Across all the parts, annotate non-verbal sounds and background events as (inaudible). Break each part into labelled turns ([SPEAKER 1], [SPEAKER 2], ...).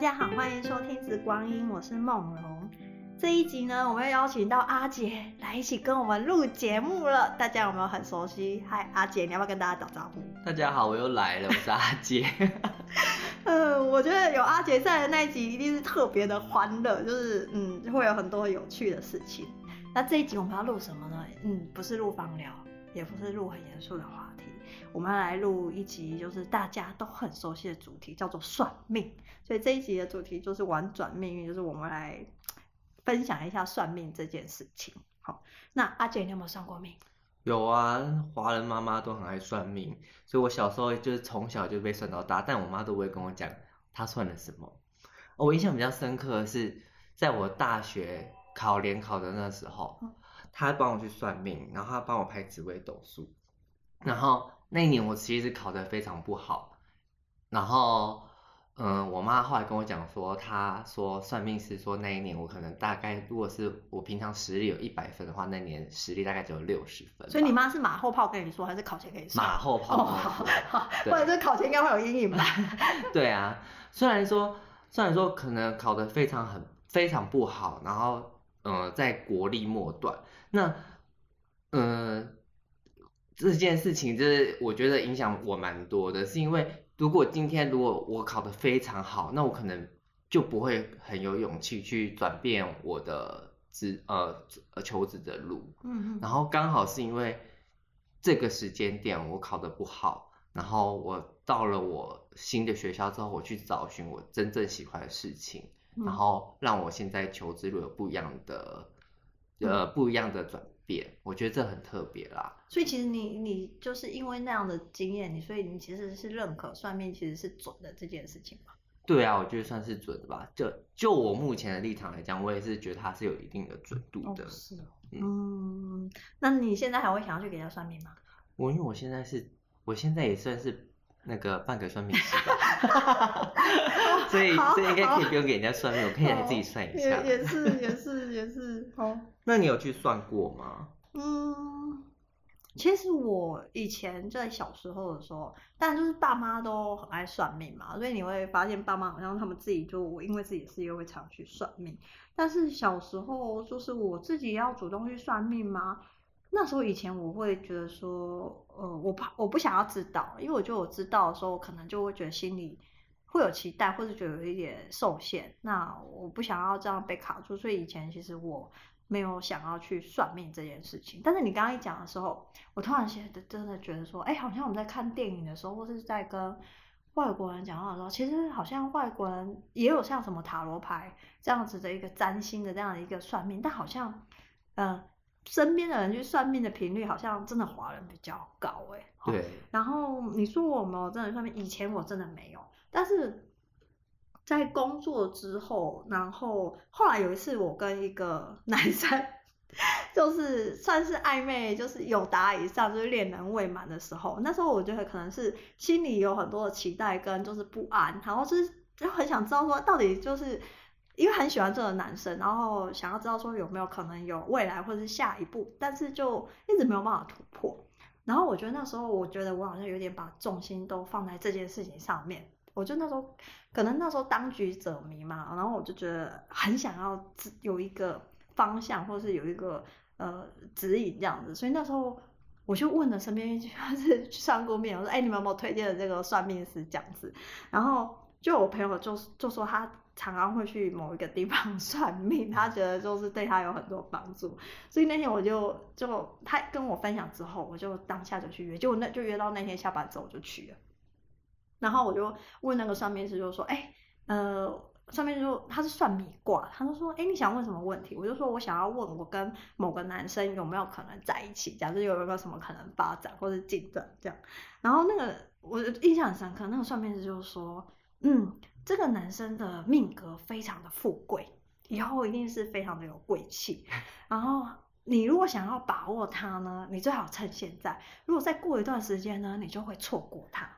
[SPEAKER 1] 家好，欢迎收听《紫光阴》，我是梦龙。这一集呢，我们要邀请到阿杰来一起跟我们录节目了。大家有没有很熟悉？嗨，阿杰，你要不要跟大家打招呼？
[SPEAKER 2] 大家好，我又来了，我是阿杰。
[SPEAKER 1] 嗯，(laughs) 我觉得有阿杰在的那一集一定是特别的欢乐，就是嗯，会有很多有趣的事情。那这一集我们要录什么呢？嗯，不是录芳疗，也不是录很严肃的话题。我们要来录一集，就是大家都很熟悉的主题，叫做算命。所以这一集的主题就是玩转命运，就是我们来分享一下算命这件事情。好，那阿杰，你有没有算过命？
[SPEAKER 2] 有啊，华人妈妈都很爱算命，所以我小时候就是从小就被算到大，但我妈都不会跟我讲她算了什么。我印象比较深刻的是，在我大学考联考的那时候，她帮我去算命，然后她帮我拍紫微斗数，然后。那一年我其实考得非常不好，然后，嗯，我妈后来跟我讲说，她说算命师说那一年我可能大概，如果是我平常实力有一百分的话，那年实力大概只有六十分。
[SPEAKER 1] 所以你妈是马后炮跟你说，还是考前跟你说？
[SPEAKER 2] 马后炮。
[SPEAKER 1] 哦，或者是考前应该会有阴影吧？(laughs)
[SPEAKER 2] 对啊，虽然说虽然说可能考得非常很非常不好，然后，嗯，在国历末段，那，嗯。这件事情就是我觉得影响我蛮多的，是因为如果今天如果我考得非常好，那我可能就不会很有勇气去转变我的职呃呃求职的路。嗯嗯。然后刚好是因为这个时间点我考得不好，然后我到了我新的学校之后，我去找寻我真正喜欢的事情，嗯、然后让我现在求职路有不一样的呃不一样的转。我觉得这很特别啦，
[SPEAKER 1] 所以其实你你就是因为那样的经验，你所以你其实是认可算命其实是准的这件事情嘛？
[SPEAKER 2] 对啊，我觉得算是准的吧。就就我目前的立场来讲，我也是觉得它是有一定的准度的。哦是哦，嗯，
[SPEAKER 1] 嗯，那你现在还会想要去给他算命吗？
[SPEAKER 2] 我因为我现在是，我现在也算是那个半个算命师吧，(laughs) 所以所以应该可以不用给人家算命，我可以来自己算一下。(laughs)
[SPEAKER 1] 也是也是也是好。
[SPEAKER 2] 那你有去算过吗？
[SPEAKER 1] 嗯，其实我以前在小时候的时候，但就是爸妈都很爱算命嘛，所以你会发现爸妈好像他们自己就因为自己的事业会常去算命。但是小时候就是我自己要主动去算命吗？那时候以前我会觉得说，呃，我怕我不想要知道，因为我觉得我知道的时候，我可能就会觉得心里会有期待，或者觉得有一点受限。那我不想要这样被卡住，所以以前其实我。没有想要去算命这件事情，但是你刚刚一讲的时候，我突然间真的觉得说，哎，好像我们在看电影的时候，或是在跟外国人讲话的时候，其实好像外国人也有像什么塔罗牌这样子的一个占星的这样的一个算命，但好像，呃，身边的人去算命的频率好像真的华人比较高，哎，
[SPEAKER 2] 对。
[SPEAKER 1] 然后你说我们真的算命，以前我真的没有，但是。在工作之后，然后后来有一次，我跟一个男生，就是算是暧昧，就是有达以上，就是恋人未满的时候。那时候我觉得可能是心里有很多的期待跟就是不安，然后就是就很想知道说，到底就是因为很喜欢这个男生，然后想要知道说有没有可能有未来或者是下一步，但是就一直没有办法突破。然后我觉得那时候，我觉得我好像有点把重心都放在这件事情上面。我就那时候，可能那时候当局者迷嘛，然后我就觉得很想要有一个方向，或是有一个呃指引这样子，所以那时候我就问了身边就是去算过命，我说哎，你们有没有推荐的这个算命师这样子？然后就我朋友就就说他常常会去某一个地方 (laughs) 算命，他觉得就是对他有很多帮助，所以那天我就就他跟我分享之后，我就当下就去约，就那就约到那天下班之后我就去了。然后我就问那个算命师，就说：“哎，呃，算命师说他是算米卦，他就说：哎，你想问什么问题？我就说我想要问我跟某个男生有没有可能在一起，假设有没有什么可能发展或者进展这样。然后那个我印象很深刻，那个算命师就说：嗯，这个男生的命格非常的富贵，以后一定是非常的有贵气。(laughs) 然后你如果想要把握他呢，你最好趁现在。如果再过一段时间呢，你就会错过他。”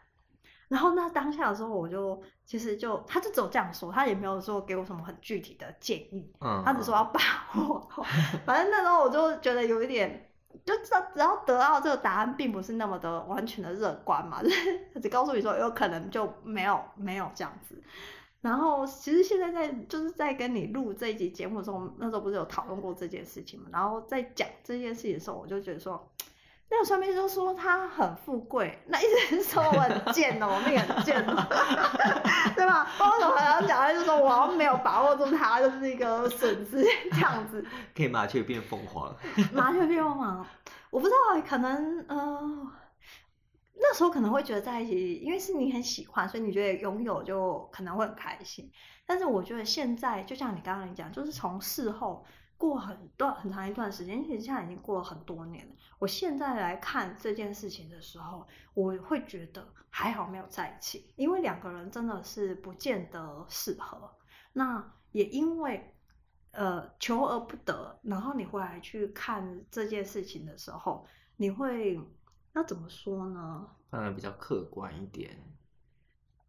[SPEAKER 1] 然后那当下的时候，我就其实就他就只有这样说，他也没有说给我什么很具体的建议，嗯，他只说要把握。(laughs) 反正那时候我就觉得有一点，就知道只要得到这个答案，并不是那么的完全的乐观嘛，就是他 (laughs) 只告诉你说有可能就没有没有这样子。然后其实现在在就是在跟你录这一集节目的时候，那时候不是有讨论过这件事情嘛？然后在讲这件事情的时候，我就觉得说，那个算命师就说他很富贵，那意思是说我很贱哦，我命很贱哦，(laughs) 对吧？包括我还要讲，他就说我好像没有把握住他，就是一个损失这样子。
[SPEAKER 2] 可以麻雀变凤凰。
[SPEAKER 1] 麻雀变凤凰，我不知道，可能呃。那时候可能会觉得在一起，因为是你很喜欢，所以你觉得拥有就可能会很开心。但是我觉得现在，就像你刚刚讲，就是从事后过很段很长一段时间，其实现在已经过了很多年了。我现在来看这件事情的时候，我会觉得还好没有在一起，因为两个人真的是不见得适合。那也因为呃求而不得，然后你回来去看这件事情的时候，你会。那怎么说呢？
[SPEAKER 2] 当然比较客观一点。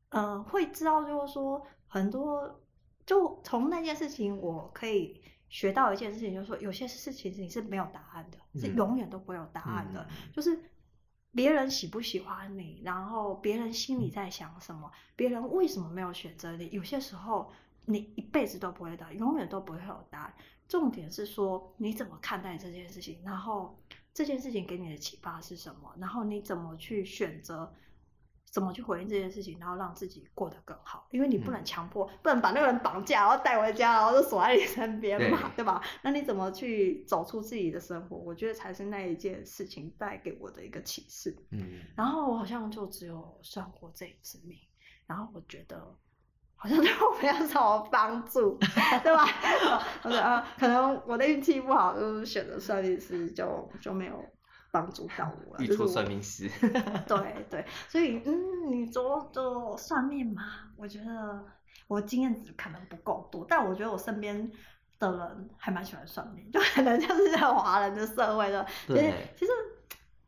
[SPEAKER 1] 嗯、呃，会知道就是说很多，就从那件事情，我可以学到一件事情，就是说有些事情你是没有答案的，嗯、是永远都不会有答案的。嗯、就是别人喜不喜欢你，然后别人心里在想什么，别人为什么没有选择你，有些时候你一辈子都不会答，永远都不会有答案。重点是说你怎么看待这件事情，然后。这件事情给你的启发是什么？然后你怎么去选择，怎么去回应这件事情，然后让自己过得更好？因为你不能强迫，嗯、不能把那个人绑架，然后带回家，然后就锁在你身边嘛，对，(laughs) 对吧？那你怎么去走出自己的生活？我觉得才是那一件事情带给我的一个启示。嗯，然后我好像就只有算过这一次命，然后我觉得。好像 (laughs) 对我没有什么帮助，(laughs) 对吧？我觉得啊，可能我的运气不好，就是选择算命师就就没有帮助到我了。
[SPEAKER 2] 遇错算命师。(laughs)
[SPEAKER 1] 对对，所以嗯，你做做算命嘛，我觉得我经验值可能不够多，但我觉得我身边的人还蛮喜欢算命，就可能就是在华人的社会的。对。其实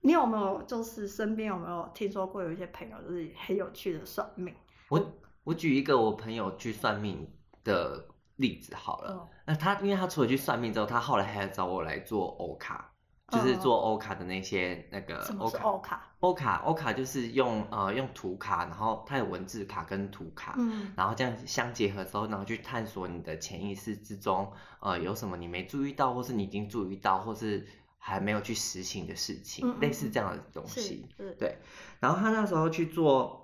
[SPEAKER 1] 你有没有就是身边有没有听说过有一些朋友就是很有趣的算命？
[SPEAKER 2] 我。我举一个我朋友去算命的例子好了。Oh. 那他因为他除了去算命之后，他后来还找我来做欧卡，oh. 就是做欧卡的那些那个欧卡。欧卡？欧卡欧卡就是用呃用图卡，然后它有文字卡跟图卡，嗯，然后这样相结合之后，然后去探索你的潜意识之中，呃有什么你没注意到，或是你已经注意到，或是还没有去实行的事情，嗯嗯类似这样的东西。对。然后他那时候去做。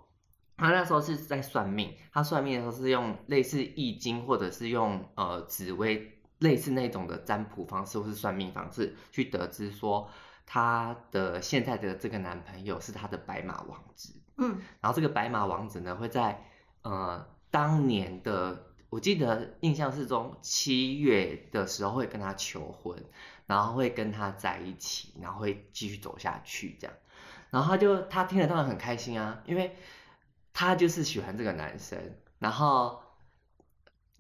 [SPEAKER 2] 他那时候是在算命，他算命的时候是用类似易经或者是用呃紫微类似那种的占卜方式或是算命方式去得知说她的现在的这个男朋友是她的白马王子，嗯，然后这个白马王子呢会在呃当年的我记得印象是中七月的时候会跟她求婚，然后会跟她在一起，然后会继续走下去这样，然后他就他听了当然很开心啊，因为。他就是喜欢这个男生，然后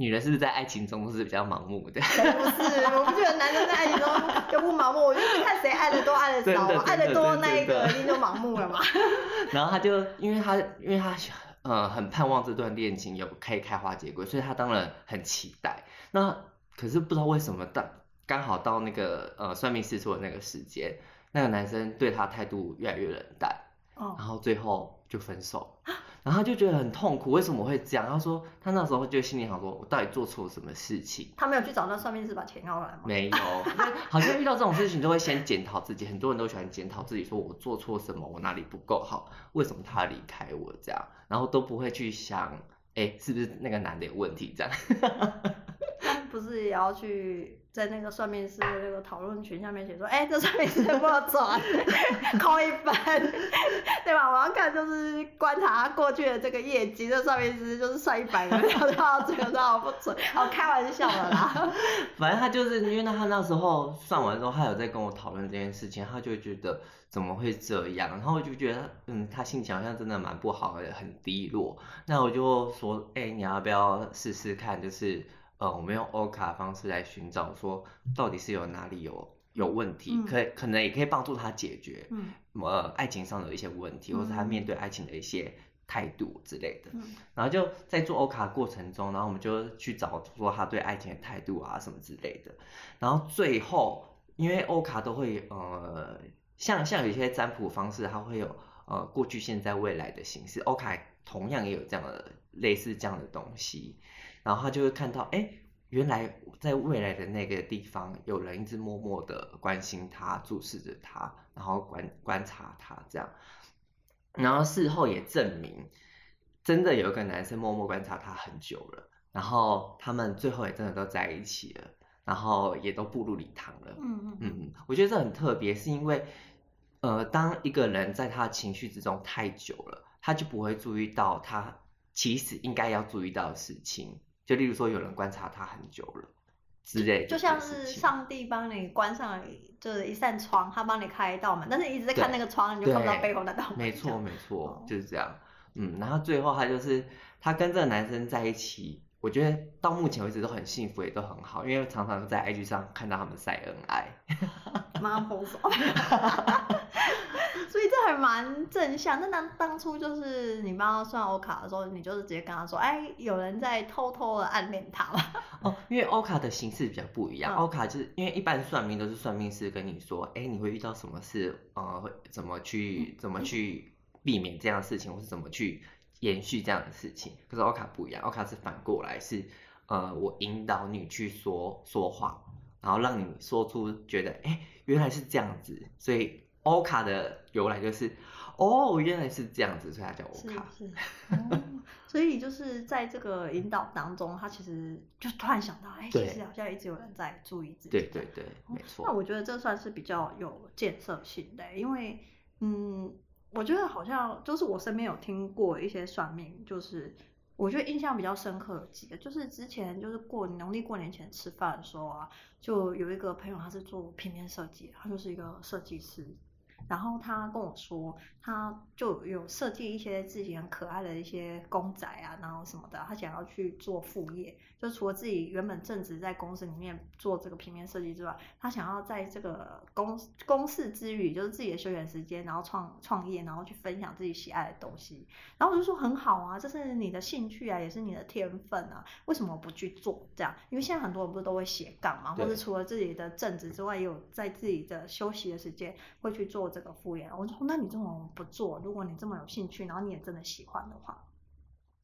[SPEAKER 2] 女人是不是在爱情中是比较盲目的？(laughs) 不是，
[SPEAKER 1] 我不觉得男生在爱情中就不盲目，我就是看谁爱 (laughs) 的多，爱的少，爱的多那一个一定就盲目了嘛。(laughs)
[SPEAKER 2] 然后他就因为他因为他呃很盼望这段恋情有可以开花结果，所以他当然很期待。那可是不知道为什么到刚好到那个呃算命师说的那个时间，那个男生对他态度越来越冷淡，哦，然后最后就分手。(gasps) 然后他就觉得很痛苦，为什么会这样？他说他那时候就心里想说，我到底做错了什么事情？
[SPEAKER 1] 他没有去找那算命师把钱要来吗？
[SPEAKER 2] 没有，好像遇到这种事情都会先检讨自己，很多人都喜欢检讨自己，说我做错什么，我哪里不够好，为什么他离开我这样，然后都不会去想，哎，是不是那个男的有问题这
[SPEAKER 1] 样？(laughs) 不是也要去？在那个算命师的那个讨论群下面写说，哎、这算命师不准，(laughs) 扣一分，对吧？我要看就是观察他过去的这个业绩，这算命师就是算一百个，然后到最后都好不准，好开玩笑的啦。(laughs)
[SPEAKER 2] 反正他就是因为他那时候算完之后，他有在跟我讨论这件事情，他就觉得怎么会这样，然后我就觉得，嗯，他心情好像真的蛮不好的，很低落。那我就说，哎、你要不要试试看，就是。呃，我们用欧卡方式来寻找，说到底是有哪里有有问题，嗯、可可能也可以帮助他解决，嗯，呃，爱情上的一些问题，嗯、或者他面对爱情的一些态度之类的。嗯、然后就在做欧卡过程中，然后我们就去找说他对爱情的态度啊什么之类的。然后最后，因为欧卡都会呃像像有一些占卜方式，它会有呃过去、现在、未来的形式。欧卡同样也有这样的类似这样的东西，然后他就会看到，哎，原来在未来的那个地方，有人一直默默的关心他、注视着他，然后观观察他这样。然后事后也证明，真的有一个男生默默观察他很久了，然后他们最后也真的都在一起了。然后也都步入礼堂了。嗯嗯嗯，我觉得这很特别，是因为，呃，当一个人在他的情绪之中太久了，他就不会注意到他其实应该要注意到的事情。就例如说，有人观察他很久了之类的。
[SPEAKER 1] 就像是上帝帮你关上了就是一扇窗，他帮你开一道门，但是你一直在看那个窗，你就看不到背后那道门。
[SPEAKER 2] 没错没错，就是这样。嗯，然后最后他就是他跟这个男生在一起。我觉得到目前为止都很幸福，也都很好，因为常常在 IG 上看到他们晒恩爱，
[SPEAKER 1] 马上封锁，(laughs) 所以这还蛮正向。那当当初就是你帮他算欧卡的时候，你就是直接跟他说，哎，有人在偷偷的暗恋他吗？
[SPEAKER 2] 哦，因为欧卡的形式比较不一样，欧、嗯、卡就是因为一般算命都是算命师跟你说，哎，你会遇到什么事，呃，会怎么去怎么去避免这样的事情，或是怎么去。延续这样的事情，可是欧卡不一样，欧卡是反过来，是呃，我引导你去说说话，然后让你说出觉得，哎，原来是这样子，所以欧卡的由来就是，哦，原来是这样子，所以它叫欧卡。
[SPEAKER 1] 是，是、哦，所以就是在这个引导当中，他其实就突然想到，哎，其实好像一直有人在注意自己。
[SPEAKER 2] 对对对，没错。
[SPEAKER 1] 那我觉得这算是比较有建设性的，因为，嗯。我觉得好像就是我身边有听过一些算命，就是我觉得印象比较深刻有几个，就是之前就是过农历过年前吃饭的时候啊，就有一个朋友他是做平面设计，他就是一个设计师。然后他跟我说，他就有设计一些自己很可爱的一些公仔啊，然后什么的，他想要去做副业，就除了自己原本正职在公司里面做这个平面设计之外，他想要在这个公公事之余，就是自己的休闲时间，然后创创业，然后去分享自己喜爱的东西。然后我就说很好啊，这是你的兴趣啊，也是你的天分啊，为什么不去做这样？因为现在很多人不是都会斜杠嘛，或者除了自己的正职之外，也有在自己的休息的时间会去做这个副业。我说那你这种不做，如果你这么有兴趣，然后你也真的喜欢的话，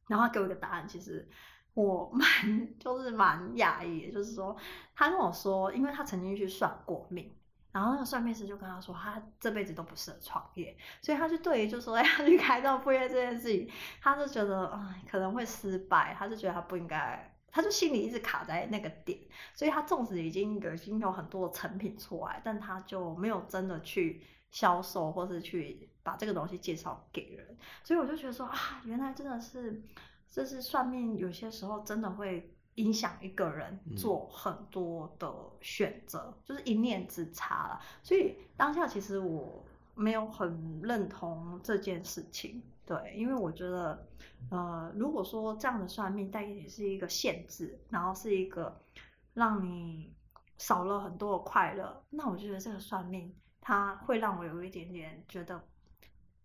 [SPEAKER 1] 然后他给我一个答案，其实我蛮 (laughs) 就是蛮讶异，就是说他跟我说，因为他曾经去算过命，然后那个算命师就跟他说，他这辈子都不适合创业，所以他就对于就说 (laughs) 要去开造副业这件事情，他就觉得哎可能会失败，他就觉得他不应该。他就心里一直卡在那个点，所以他纵使已经已经有很多成品出来，但他就没有真的去销售，或是去把这个东西介绍给人。所以我就觉得说啊，原来真的是，这是算命，有些时候真的会影响一个人做很多的选择，嗯、就是一念之差了。所以当下其实我没有很认同这件事情。对，因为我觉得，呃，如果说这样的算命带给你是一个限制，然后是一个让你少了很多的快乐，那我觉得这个算命它会让我有一点点觉得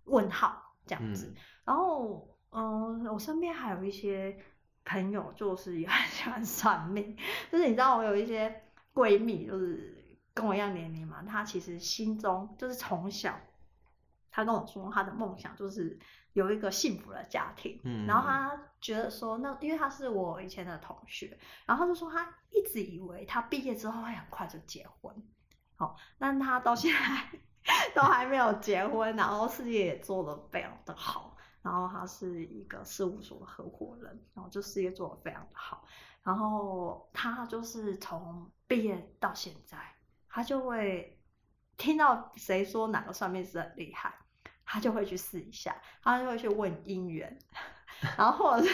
[SPEAKER 1] 问号这样子。嗯、然后，嗯、呃，我身边还有一些朋友就是也 (laughs) 很喜欢算命，就是你知道我有一些闺蜜，就是跟我一样年龄嘛，她其实心中就是从小，她跟我说她的梦想就是。有一个幸福的家庭，嗯，然后她觉得说，那因为他是我以前的同学，然后他就说他一直以为他毕业之后会很快就结婚，好，但他到现在 (laughs) 都还没有结婚，然后事业也做得非常的好，然后他是一个事务所的合伙人，然后就事业做得非常的好，然后他就是从毕业到现在，他就会听到谁说哪个算命师很厉害。他就会去试一下，他就会去问姻缘，然后或者是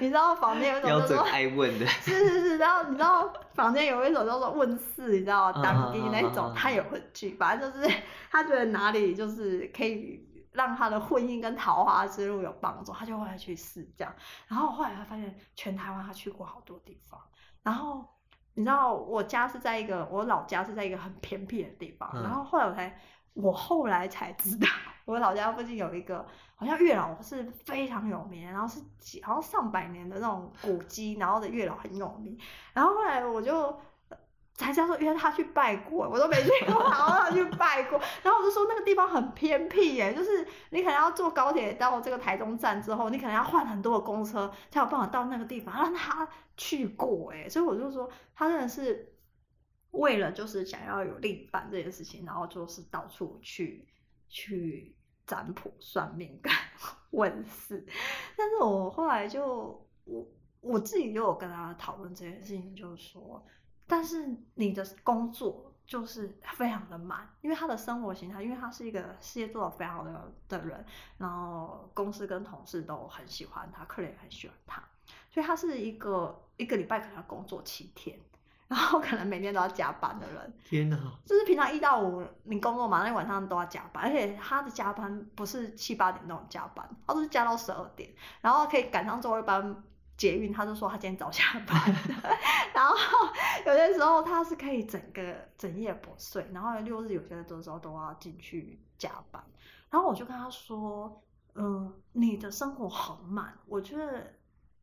[SPEAKER 1] 你知道房间有一种叫做
[SPEAKER 2] 爱问的，(laughs)
[SPEAKER 1] 是是是，然后你知道房间有一种叫做问事，你知道当地那种，他也会去，反正就是他觉得哪里就是可以让他的婚姻跟桃花之路有帮助，他就会去试这样。然后后来他发现全台湾他去过好多地方，然后你知道我家是在一个我老家是在一个很偏僻的地方，然后后来我才我后来才知道。我老家附近有一个，好像月老是非常有名，然后是几好像上百年的那种古迹，然后的月老很有名。然后后来我就才叫做约他去拜过，我都没去过，然后他去拜过，然后我就说那个地方很偏僻耶，就是你可能要坐高铁到这个台中站之后，你可能要换很多的公车才有办法到那个地方，让他去过哎，所以我就说他真的是为了就是想要有另一半这件事情，然后就是到处去去占卜算命跟 (laughs) 问事，但是我后来就我我自己就有跟他讨论这件事情，就是说。但是你的工作就是非常的满，因为他的生活形态，因为他是一个事业做得非常好的的人，然后公司跟同事都很喜欢他，客人也很喜欢他，所以他是一个一个礼拜可能要工作七天，然后可能每天都要加班的人。
[SPEAKER 2] 天哪！
[SPEAKER 1] 就是平常一到五你工作嘛，那晚上都要加班，而且他的加班不是七八点那种加班，他都是加到十二点，然后可以赶上最后一班。捷运，他就说他今天早下班，(laughs) 然后有些时候他是可以整个整夜不睡，然后六日有些的时候都要进去加班，然后我就跟他说，嗯，你的生活很满，我觉得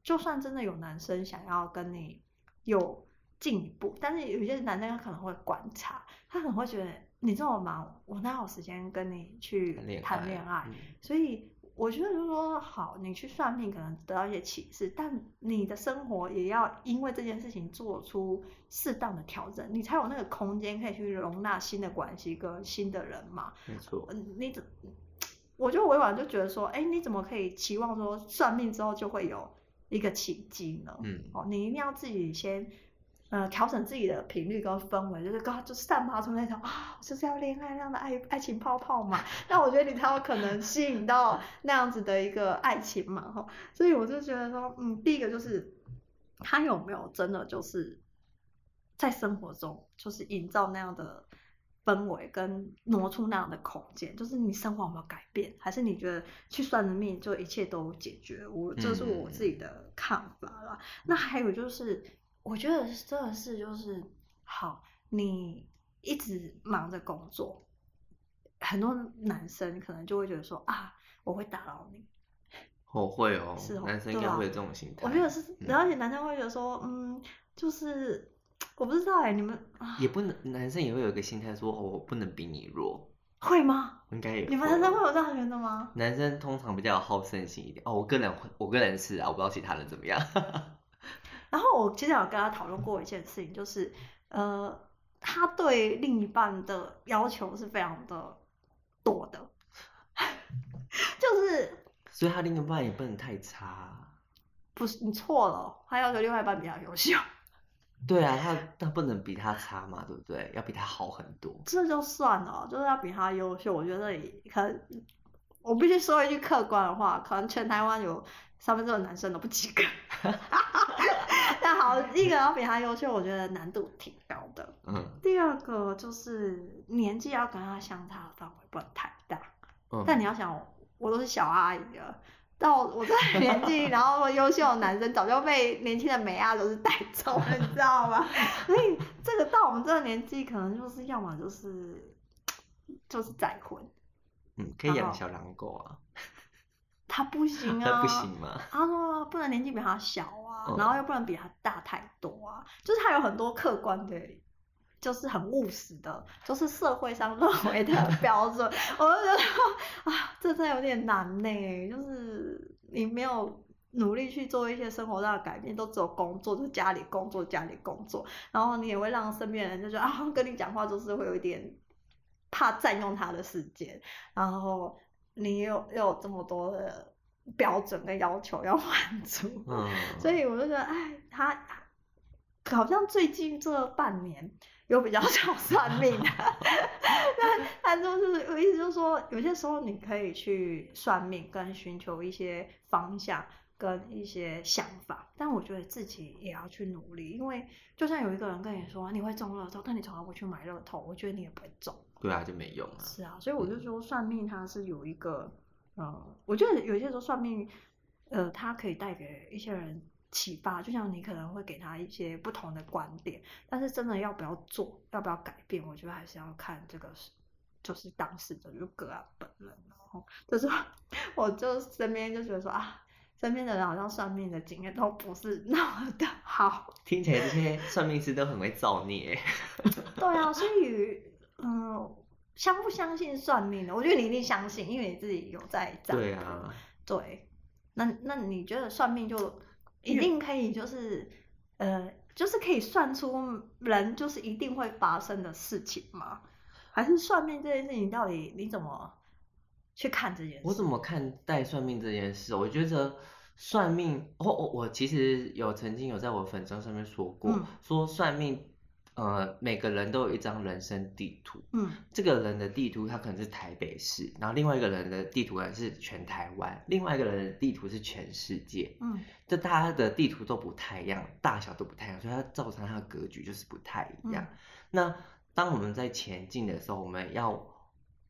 [SPEAKER 1] 就算真的有男生想要跟你有进一步，但是有些男生他可能会观察，他可能会觉得你这么忙，我哪有时间跟你去谈恋爱，嗯，所以。我觉得就是说，好，你去算命可能得到一些启示，但你的生活也要因为这件事情做出适当的调整，你才有那个空间可以去容纳新的关系跟新的人嘛。
[SPEAKER 2] 没错。
[SPEAKER 1] 你怎，我就委婉就觉得说，哎，你怎么可以期望说算命之后就会有一个奇迹呢？嗯。哦，你一定要自己先。呃，调整自己的频率跟氛围，就是刚就散发出那种啊，就是要恋爱那样的爱爱情泡泡嘛。那我觉得你才有可能吸引到那样子的一个爱情嘛，哈。所以我就觉得说，嗯，第一个就是他有没有真的就是在生活中就是营造那样的氛围，跟挪出那样的空间，就是你生活有没有改变，还是你觉得去算的命就一切都解决？我这是我自己的看法啦。嗯、那还有就是。我觉得真的是就是好，你一直忙着工作，很多男生可能就会觉得说啊，我会打扰你。
[SPEAKER 2] 我会哦，是哦，男生应该会有这种心态。
[SPEAKER 1] 我觉得是，而且男生会觉得说，嗯，就是我不知道哎，你们
[SPEAKER 2] 也不能，男生也会有一个心态说，我不能比你弱。
[SPEAKER 1] 会吗？
[SPEAKER 2] 应该有。
[SPEAKER 1] 你们男生会有这样觉得吗？
[SPEAKER 2] 男生通常比较好胜心一点哦，我个人会，我个人是啊，我不知道其他人怎么样。
[SPEAKER 1] 然后我其实有跟他讨论过一件事情，就是，呃，他对另一半的要求是非常的多的，(laughs) 就是，
[SPEAKER 2] 所以他另一半也不能太差。
[SPEAKER 1] 不是，你错了，他要求另外一半比较优秀。(laughs)
[SPEAKER 2] 对啊，他他不能比他差嘛，对不对？要比他好很多。
[SPEAKER 1] 这就算了，就是要比他优秀。我觉得也可能，我必须说一句客观的话，可能全台湾有三分之二的男生都不及格。(laughs) 那好，一个要比他优秀，我觉得难度挺高的。嗯。第二个就是年纪要跟他相差的范围不能太大。嗯。但你要想，我都是小阿姨了，到我这个年纪，然后优秀的男生早就被年轻的美亚都是带走了，你知道吗？(laughs) 所以这个到我们这个年纪，可能就是要么就是就是再婚。
[SPEAKER 2] 嗯，可以养小狼狗啊。
[SPEAKER 1] 他不行 (laughs) 啊。
[SPEAKER 2] 他不行吗？
[SPEAKER 1] 他说不能年纪比他小啊，然后又不能比他大太多啊，就是他有很多客观的，就是很务实的，就是社会上认为的 (laughs) 标准。我就觉得啊，这真的有点难呢，就是你没有努力去做一些生活上的改变，都只有工作，就是家里工作，家里工作，然后你也会让身边人就觉得啊，跟你讲话就是会有一点怕占用他的时间，然后。你有又有这么多的标准跟要求要满足，嗯，所以我就觉得，哎，他好像最近这半年有比较 (laughs) 少算命的，(laughs) 但他就是我意思就是说，有些时候你可以去算命，跟寻求一些方向跟一些想法，但我觉得自己也要去努力，因为就算有一个人跟你说你会中乐透，但你从来不去买乐透，我觉得你也不会中。
[SPEAKER 2] 对啊，就没用了。
[SPEAKER 1] 是啊，所以我就说算命它是有一个，嗯、呃，我觉得有些时候算命，呃，它可以带给一些人启发，就像你可能会给他一些不同的观点，但是真的要不要做，要不要改变，我觉得还是要看这个是，就是当事者就个案本人，然后就是 (laughs) 我就身边就觉得说啊，身边的人好像算命的经验都不是那么的好。好，
[SPEAKER 2] 听起来这些算命师都很会造孽。(laughs)
[SPEAKER 1] 对啊，所以嗯，相不相信算命的？我觉得你一定相信，因为你自己有在占。
[SPEAKER 2] 对啊。
[SPEAKER 1] 对，那那你觉得算命就一定可以就是呃，就是可以算出人就是一定会发生的事情吗？还是算命这件事情到底你怎么去看这件事？
[SPEAKER 2] 我怎么看待算命这件事？我觉得算命，哦我我其实有曾经有在我粉章上面说过，嗯、说算命，呃，每个人都有一张人生地图，嗯，这个人的地图他可能是台北市，然后另外一个人的地图可能是全台湾，另外一个人的地图是全世界，嗯，这大家的地图都不太一样，大小都不太一样，所以它造成它的格局就是不太一样。嗯、那当我们在前进的时候，我们要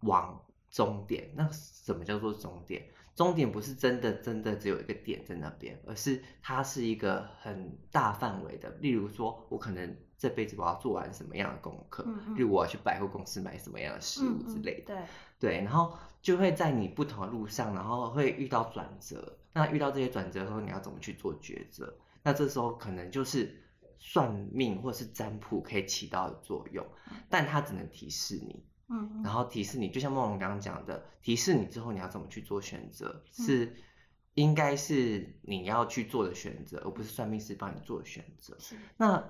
[SPEAKER 2] 往终点。那什么叫做终点？终点不是真的真的只有一个点在那边，而是它是一个很大范围的。例如说，我可能这辈子我要做完什么样的功课，嗯嗯，例如我要去百货公司买什么样的食物之类的。对对，然后就会在你不同的路上，然后会遇到转折。那遇到这些转折后，你要怎么去做抉择？那这时候可能就是。算命或是占卜可以起到的作用，但它只能提示你，嗯，然后提示你，就像梦龙刚刚讲的，提示你之后你要怎么去做选择，是应该是你要去做的选择，而不是算命师帮你做的选择。是。那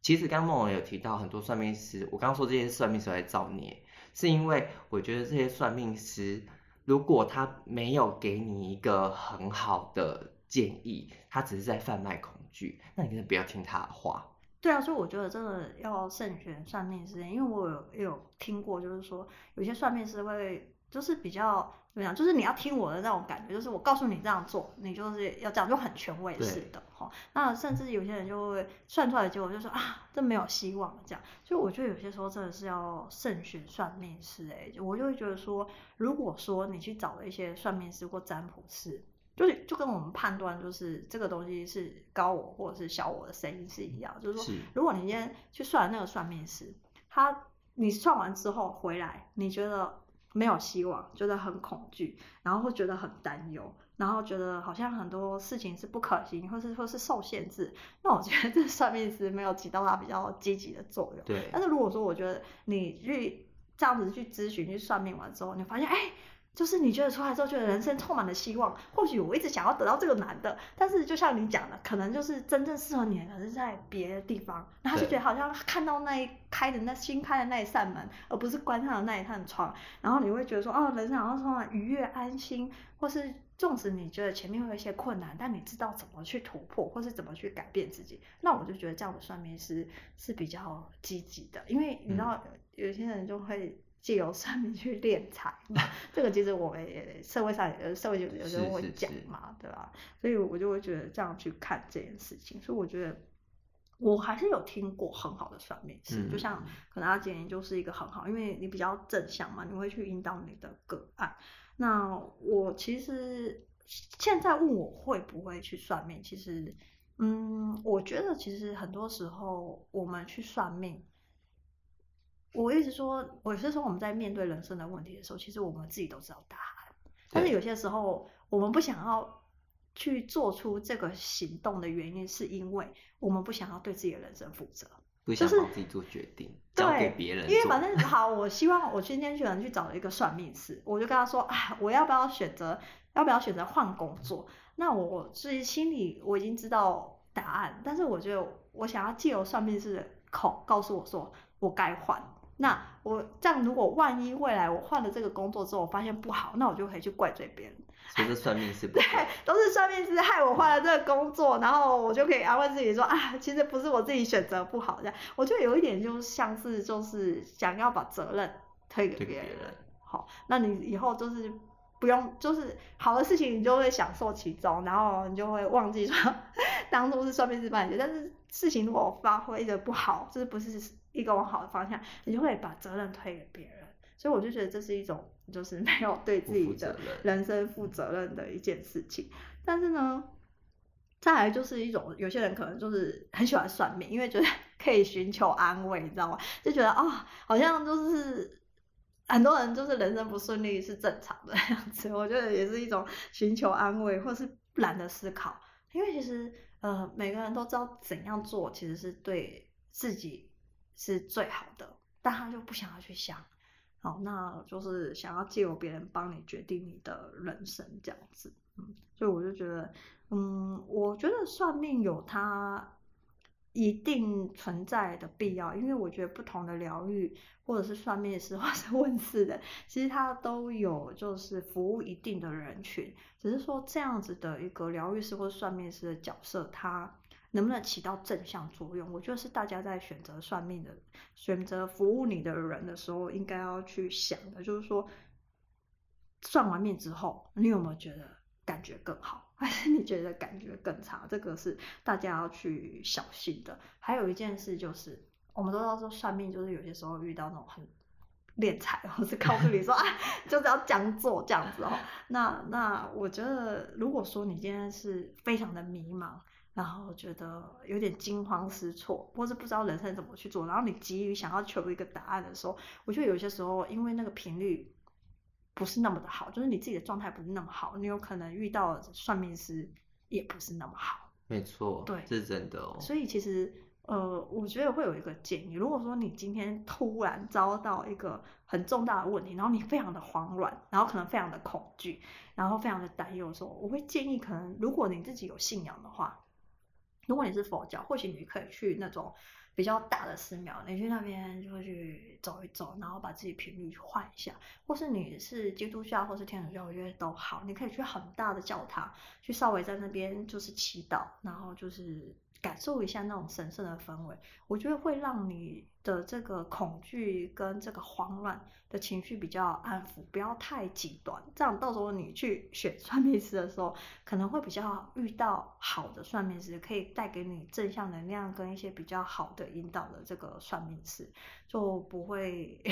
[SPEAKER 2] 其实刚刚梦龙有提到很多算命师，我刚刚说这些算命师在造孽，是因为我觉得这些算命师如果他没有给你一个很好的建议，他只是在贩卖恐惧，那你真的不要听他的话。
[SPEAKER 1] 对啊，所以我觉得真的要慎选算命师，因为我有有听过，就是说有些算命师会就是比较怎么样，就是你要听我的那种感觉，就是我告诉你这样做，你就是要这样，就很权威式的哈。那甚至有些人就会算出来的结果就说啊，这没有希望这样。所以我觉得有些时候真的是要慎选算命师哎，我就会觉得说，如果说你去找了一些算命师或占卜师。就是就跟我们判断，就是这个东西是高我或者是小我的声音是一样，就是说，如果你今天去算那个算命师，他你算完之后回来，你觉得没有希望，觉得很恐惧，然后会觉得很担忧，然后觉得好像很多事情是不可行，或是或是受限制，那我觉得这算命师没有起到他比较积极的作用。
[SPEAKER 2] 对。
[SPEAKER 1] 但是如果说我觉得你去这样子去咨询去算命完之后，你发现哎。就是你觉得出来之后，觉得人生充满了希望。或许我一直想要得到这个男的，但是就像你讲的，可能就是真正适合你的，可是在别的地方。然后就觉得好像看到那一开的那新开的那一扇门，而不是关上的那一扇窗。然后你会觉得说，哦，人生好像充满愉悦、安心，或是纵使你觉得前面会有一些困难，但你知道怎么去突破，或是怎么去改变自己。那我就觉得这样的算命师是比较积极的，因为你知道有些人就会。借由算命去敛财，(laughs) 这个其实我们也社会上呃社会有有时候会讲嘛，对吧？所以我就会觉得这样去看这件事情，所以我觉得我还是有听过很好的算命师，就像可能阿杰就是一个很好，因为你比较正向嘛，你会去引导你的个案。那我其实现在问我会不会去算命，其实嗯，我觉得其实很多时候我们去算命。我一直说，我是说我们在面对人生的问题的时候，其实我们自己都知道答案，但是有些时候我们不想要去做出这个行动的原因，是因为我们不想要对自己的人生负责，
[SPEAKER 2] 不想帮自己做决定，交给别人。
[SPEAKER 1] 因为反正好，我希望我今天可能去找了一个算命师，我就跟他说，啊，我要不要选择，要不要选择换工作？那我自己心里我已经知道答案，但是我觉得我想要借由算命师的口告诉我说，我该换。那我这样，如果万一未来我换了这个工作之后，我发现不好，那我就可以去怪罪别人。
[SPEAKER 2] 其实算命师不
[SPEAKER 1] 对，都是算命师害我换了这个工作，然后我就可以安慰自己说啊，其实不是我自己选择不好这样。我觉得有一点就像是就是想要把责任推给别人。好，那你以后就是不用，就是好的事情你就会享受其中，然后你就会忘记说 (laughs) 当初是算命师帮你，但是事情如果发挥的不好，就是不是。一个往好的方向，你就会把责任推给别人，所以我就觉得这是一种就是没有对自己的人生负责任的一件事情。但是呢，再来就是一种有些人可能就是很喜欢算命，因为觉得可以寻求安慰，你知道吗？就觉得啊、哦，好像就是很多人就是人生不顺利是正常的 (laughs) 样子。我觉得也是一种寻求安慰，或是懒得思考。因为其实呃，每个人都知道怎样做其实是对自己是最好的，但他就不想要去想，好，那就是想要借由别人帮你决定你的人生这样子，嗯，所以我就觉得，嗯，我觉得算命有它一定存在的必要，因为我觉得不同的疗愈，或者是算命师，或是问事的，其实它都有就是服务一定的人群，只是说这样子的一个疗愈师或算命师的角色，它能不能起到正向作用？我觉得是大家在选择算命的、选择服务你的人的时候，应该要去想的，就是说，算完命之后，你有没有觉得感觉更好？还是你觉得感觉更差？这个是大家要去小心的。还有一件事就是，我们都知道说算命，就是有些时候遇到那种很敛财，或是告诉你说 (laughs) 啊，就是要这样做这样子哦。那那我觉得，如果说你今天是非常的迷茫，然后觉得有点惊慌失措，或是不知道人生怎么去做，然后你急于想要求一个答案的时候，我觉得有些时候因为那个频率。不是那么的好，就是你自己的状态不是那么好，你有可能遇到算命师也不是那么好。
[SPEAKER 2] 没错，对，这是真的哦。
[SPEAKER 1] 所以其实，呃，我觉得会有一个建议，如果说你今天突然遭到一个很重大的问题，然后你非常的慌乱，然后可能非常的恐惧，然后非常的担忧的时候，我会建议，可能如果你自己有信仰的话，如果你是佛教，或许你可以去那种。比较大的寺庙，你去那边就会去走一走，然后把自己频率换一下，或是你是基督教或是天主教，我觉得都好，你可以去很大的教堂，去稍微在那边就是祈祷，然后就是。感受一下那种神圣的氛围，我觉得会让你的这个恐惧跟这个慌乱的情绪比较安抚，不要太极端。这样到时候你去选算命师的时候，可能会比较遇到好的算命师，可以带给你正向能量跟一些比较好的引导的这个算命师，就不会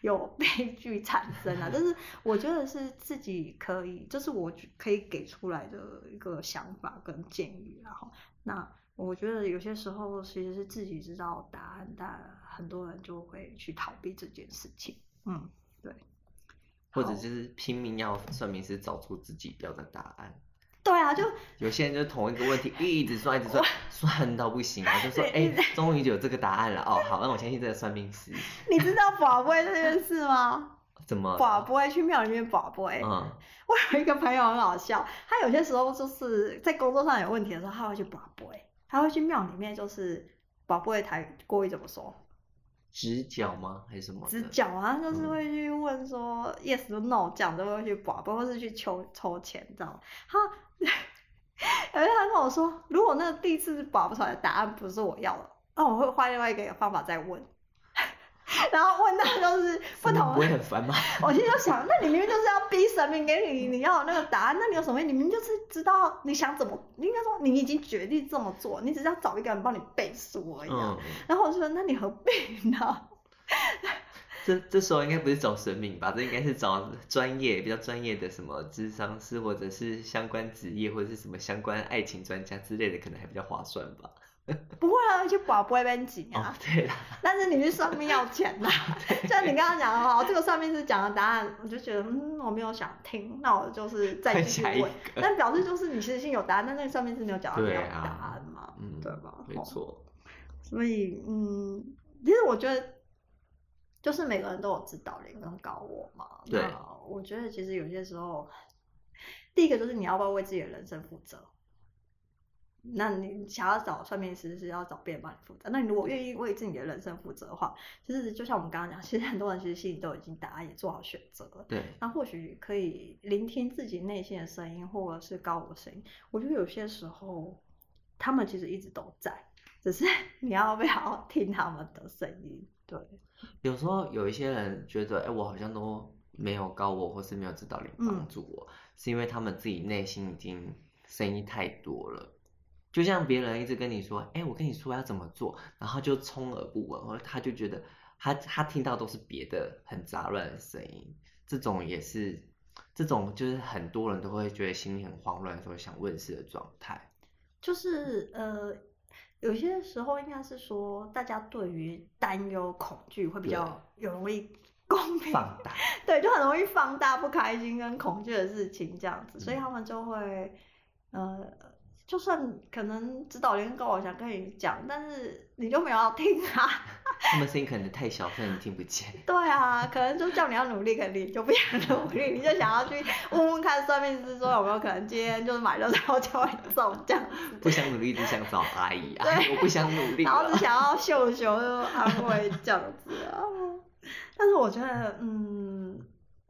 [SPEAKER 1] 有悲剧产生啊。但是我觉得是自己可以，这、是我可以给出来的一个想法跟建议，然后那。我觉得有些时候其实是自己知道答案，但很多人就会去逃避这件事情。嗯，对。
[SPEAKER 2] 或者就是拼命要算命师找出自己要的答案。
[SPEAKER 1] 对啊，就 (laughs)
[SPEAKER 2] 有些人就同一个问题一直算一直算，算到不行啊，就说哎，终于有这个答案了哦，好，那我相信这个算命师。(laughs)
[SPEAKER 1] 你知道博杯这件事吗？(laughs)
[SPEAKER 2] 怎么？
[SPEAKER 1] 博杯去庙里面博杯。嗯。我有一个朋友很好笑，他有些时候就是在工作上有问题的时候，他会去博杯。他会去庙里面，就是宝贝台国语怎么说？
[SPEAKER 2] 直角吗？还是什么？
[SPEAKER 1] 直角啊，就是会去问说、嗯、yes or no，这样都会去宝贝，或是去抽抽钱，这样。他，(laughs) 而且他跟我说，如果那个第一次宝不出来的答案不是我要的，那我会换另外一个方法再问。(laughs) 然后问到就是不同的，
[SPEAKER 2] 不会很烦吗？(laughs)
[SPEAKER 1] 我心里就想，那你明明就是要逼神明给你你要的那个答案，那你有什么？你明明就是知道你想怎么，你应该说你已经决定这么做，你只是要找一个人帮你背书而已。嗯。然后我就说，那你何必呢？(laughs)
[SPEAKER 2] 这这时候应该不是找神明吧？这应该是找专业比较专业的什么智商师，或者是相关职业，或者是什么相关爱情专家之类的，可能还比较划算吧。(laughs)
[SPEAKER 1] 不会啊，去保不会被挤啊。
[SPEAKER 2] 对啦。
[SPEAKER 1] 但是你去算命要钱呐。(laughs) 像你刚刚讲的话，这个算命师讲的答案，我就觉得嗯，我没有想听，那我就是再继续问。但表示就是你其实心有答案，但那个算命师没有讲到没有答案嘛，
[SPEAKER 2] 嗯，
[SPEAKER 1] 对吧？
[SPEAKER 2] 没错。
[SPEAKER 1] 所以嗯，其实我觉得，就是每个人都有指导灵跟高我嘛。
[SPEAKER 2] 对。
[SPEAKER 1] 我觉得其实有些时候，第一个就是你要不要为自己的人生负责。那你想要找算命师，是要找别人帮你负责。那你如果愿意为自己的人生负责的话，其实就像我们刚刚讲，其实很多人其实心里都已经答案，也做好选择了。
[SPEAKER 2] 对。
[SPEAKER 1] 那或许可以聆听自己内心的声音，或者是高我的声音。我觉得有些时候，他们其实一直都在，只是 (laughs) 你要不要听他们的声音。对。
[SPEAKER 2] 有时候有一些人觉得，哎、欸，我好像都没有高我，或是没有指导灵帮助我，嗯，是因为他们自己内心已经声音太多了。就像别人一直跟你说，哎、欸，我跟你说要怎么做，然后就充耳不闻，或者他就觉得他他听到都是别的很杂乱的声音，这种也是，这种就是很多人都会觉得心里很慌乱，所以想问世的状态。
[SPEAKER 1] 就是呃，有些时候应该是说，大家对于担忧、恐惧会比较有容易共鸣
[SPEAKER 2] 放大，(laughs)
[SPEAKER 1] 对，就很容易放大不开心跟恐惧的事情这样子，所以他们就会呃。就算可能指导员跟我想跟你讲，但是你就没有要听啊。(laughs)
[SPEAKER 2] 他们声音可能太小，所以你听不见。
[SPEAKER 1] 对啊，可能就叫你要努力，可能你就不想努力，你就想要去问问看算命师说有没有可能今天就是买了之后就会中这样。
[SPEAKER 2] 不想努力，只想找阿姨啊！
[SPEAKER 1] 对
[SPEAKER 2] 我不想努力。
[SPEAKER 1] 然后只想要秀秀就安慰这样子啊。但是我觉得，嗯，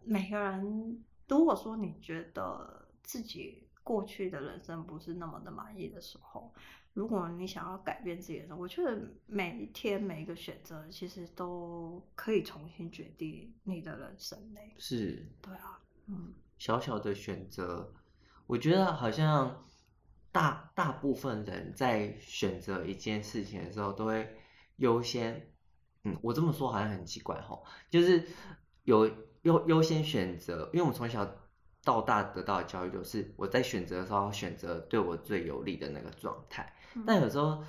[SPEAKER 1] 每个人如果说你觉得自己过去的人生不是那么的满意的时候，如果你想要改变自己的生活，我觉得每一天每一个选择其实都可以重新决定你的人生嘞。
[SPEAKER 2] 是。
[SPEAKER 1] 对啊，嗯。
[SPEAKER 2] 小小的选择，我觉得好像大大部分人在选择一件事情的时候，都会优先，嗯，我这么说好像很奇怪吼，就是有优优先选择，因为我们从小到大得到的教育就是我在选择的时候选择对我最有利的那个状态。但有时候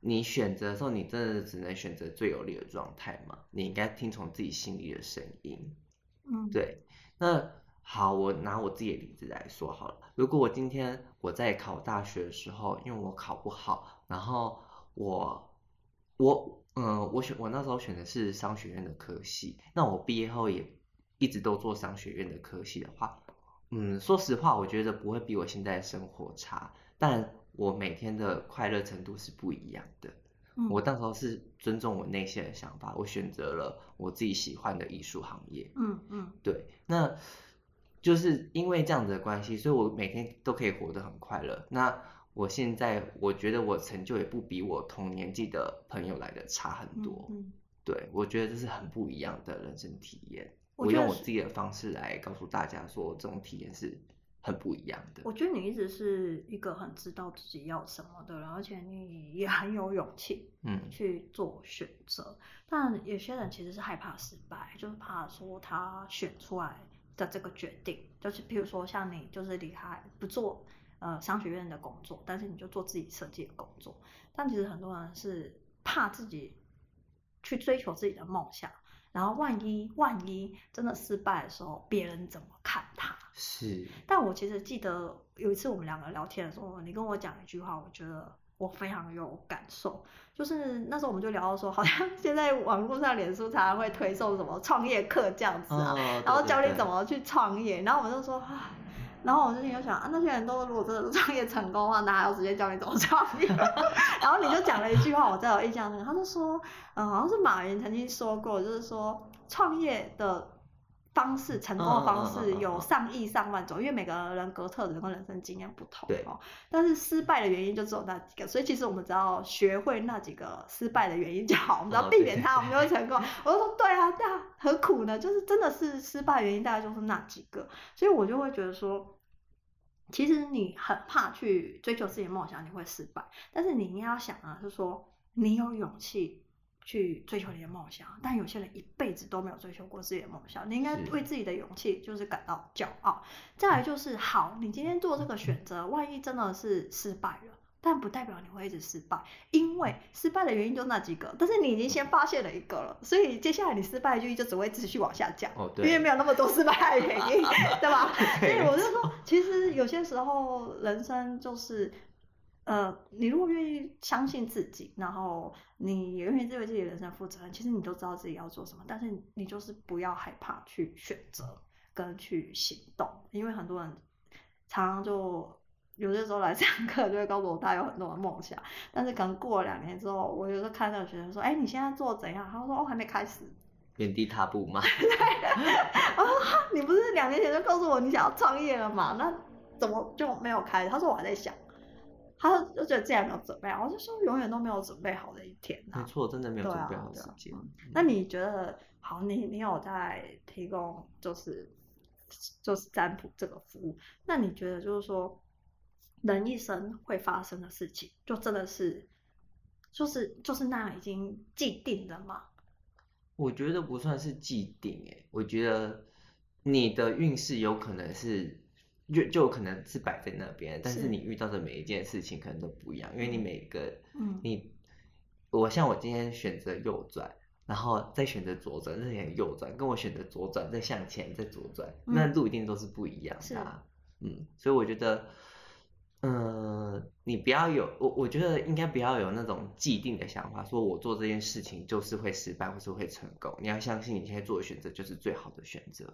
[SPEAKER 2] 你选择的时候，你真的只能选择最有利的状态吗？你应该听从自己心里的声音。
[SPEAKER 1] 嗯，
[SPEAKER 2] 对。那好，我拿我自己的例子来说好了。如果我今天我在考大学的时候，因为我考不好，然后我我嗯、呃，我选我那时候选的是商学院的科系，那我毕业后也一直都做商学院的科系的话，嗯，说实话，我觉得不会比我现在生活差，但。我每天的快乐程度是不一样的。嗯、我当时候是尊重我内心的想法，我选择了我自己喜欢的艺术行业。
[SPEAKER 1] 嗯嗯，
[SPEAKER 2] 对，那就是因为这样子的关系，所以我每天都可以活得很快乐。那我现在我觉得我成就也不比我同年纪的朋友来的差很多。
[SPEAKER 1] 嗯嗯，
[SPEAKER 2] 对，我觉得这是很不一样的人生体验。我，用我自己的方式来告诉大家说，这种体验是。很不一样的。
[SPEAKER 1] 我觉得你一直是一个很知道自己要什么的人，而且你也很有勇气，嗯，去做选择。嗯、但有些人其实是害怕失败，就是怕说他选出来的这个决定，就是譬如说像你，就是离开不做呃商学院的工作，但是你就做自己设计的工作。但其实很多人是怕自己去追求自己的梦想。然后万一万一真的失败的时候，别人怎么看他？
[SPEAKER 2] 是。
[SPEAKER 1] 但我其实记得有一次我们两个聊天的时候，你跟我讲一句话，我觉得我非常有感受。就是那时候我们就聊到说，好像 (laughs) 现在网络上脸书常常会推送什么创业课这样子啊，哦、然后教你怎么去创业。然后我们就说，唉。然后我最近就想啊，那些人都如果真的创业成功的话，哪还有时间教你怎么创业？(laughs) 然后你就讲了一句话，我在我印象中，他就说，嗯，好像是马云曾经说过，就是说创业的方式，成功的方式有上亿上万种，因为每个人格特质跟人生经验不同，
[SPEAKER 2] 对，
[SPEAKER 1] 但是失败的原因就只有那几个，所以其实我们只要学会那几个失败的原因就好，我们只要避免它，我们就会成功。我就说对啊，对啊，何苦呢？就是真的是失败原因，大概就是那几个，所以我就会觉得说。其实你很怕去追求自己的梦想，你会失败。但是你应该要想啊，是说你有勇气去追求你的梦想。但有些人一辈子都没有追求过自己的梦想，你应该为自己的勇气就是感到骄傲。再来就是，好，你今天做这个选择，万一真的是失败了。但不代表你会一直失败，因为失败的原因就那几个，但是你已经先发现了一个了，所以接下来你失败的几率就只会持续往下降，因为没有那么多失败的原因，(laughs) 对吧？所以我就说，其实有些时候人生就是，呃，你如果愿意相信自己，然后你也愿意为自己的人生负责任，其实你都知道自己要做什么，但是你就是不要害怕去选择跟去行动，因为很多人常常就。有些时候来上课就会告诉我他有很多的梦想，但是可能过了两年之后，我有时候看到学生说，哎、欸，你现在做怎样？他说，哦，还没开始。
[SPEAKER 2] 原地踏步嘛？(laughs)
[SPEAKER 1] 对。我说，你不是两年前就告诉我你想要创业了吗？那怎么就没有开始？他说我还在想，他就觉得自己还没有准备好。我就说永远都没有准备好的一天、啊。
[SPEAKER 2] 没错，真的没有准备好的时间、啊嗯。
[SPEAKER 1] 那你觉得，好，你你有在提供就是就是占卜这个服务？那你觉得就是说？人一生会发生的事情，就真的是，就是就是那样已经既定的吗？
[SPEAKER 2] 我觉得不算是既定诶，我觉得你的运势有可能是，就就可能是摆在那边，但是你遇到的每一件事情可能都不一样，因为你每个，嗯，你，我像我今天选择右转，然后再选择左转，那也右转，跟我选择左转再向前再左转，那路一定都是不一样的啊，嗯，所以我觉得。呃，你不要有我，我觉得应该不要有那种既定的想法，说我做这件事情就是会失败或是会成功。你要相信你现在做的选择就是最好的选择。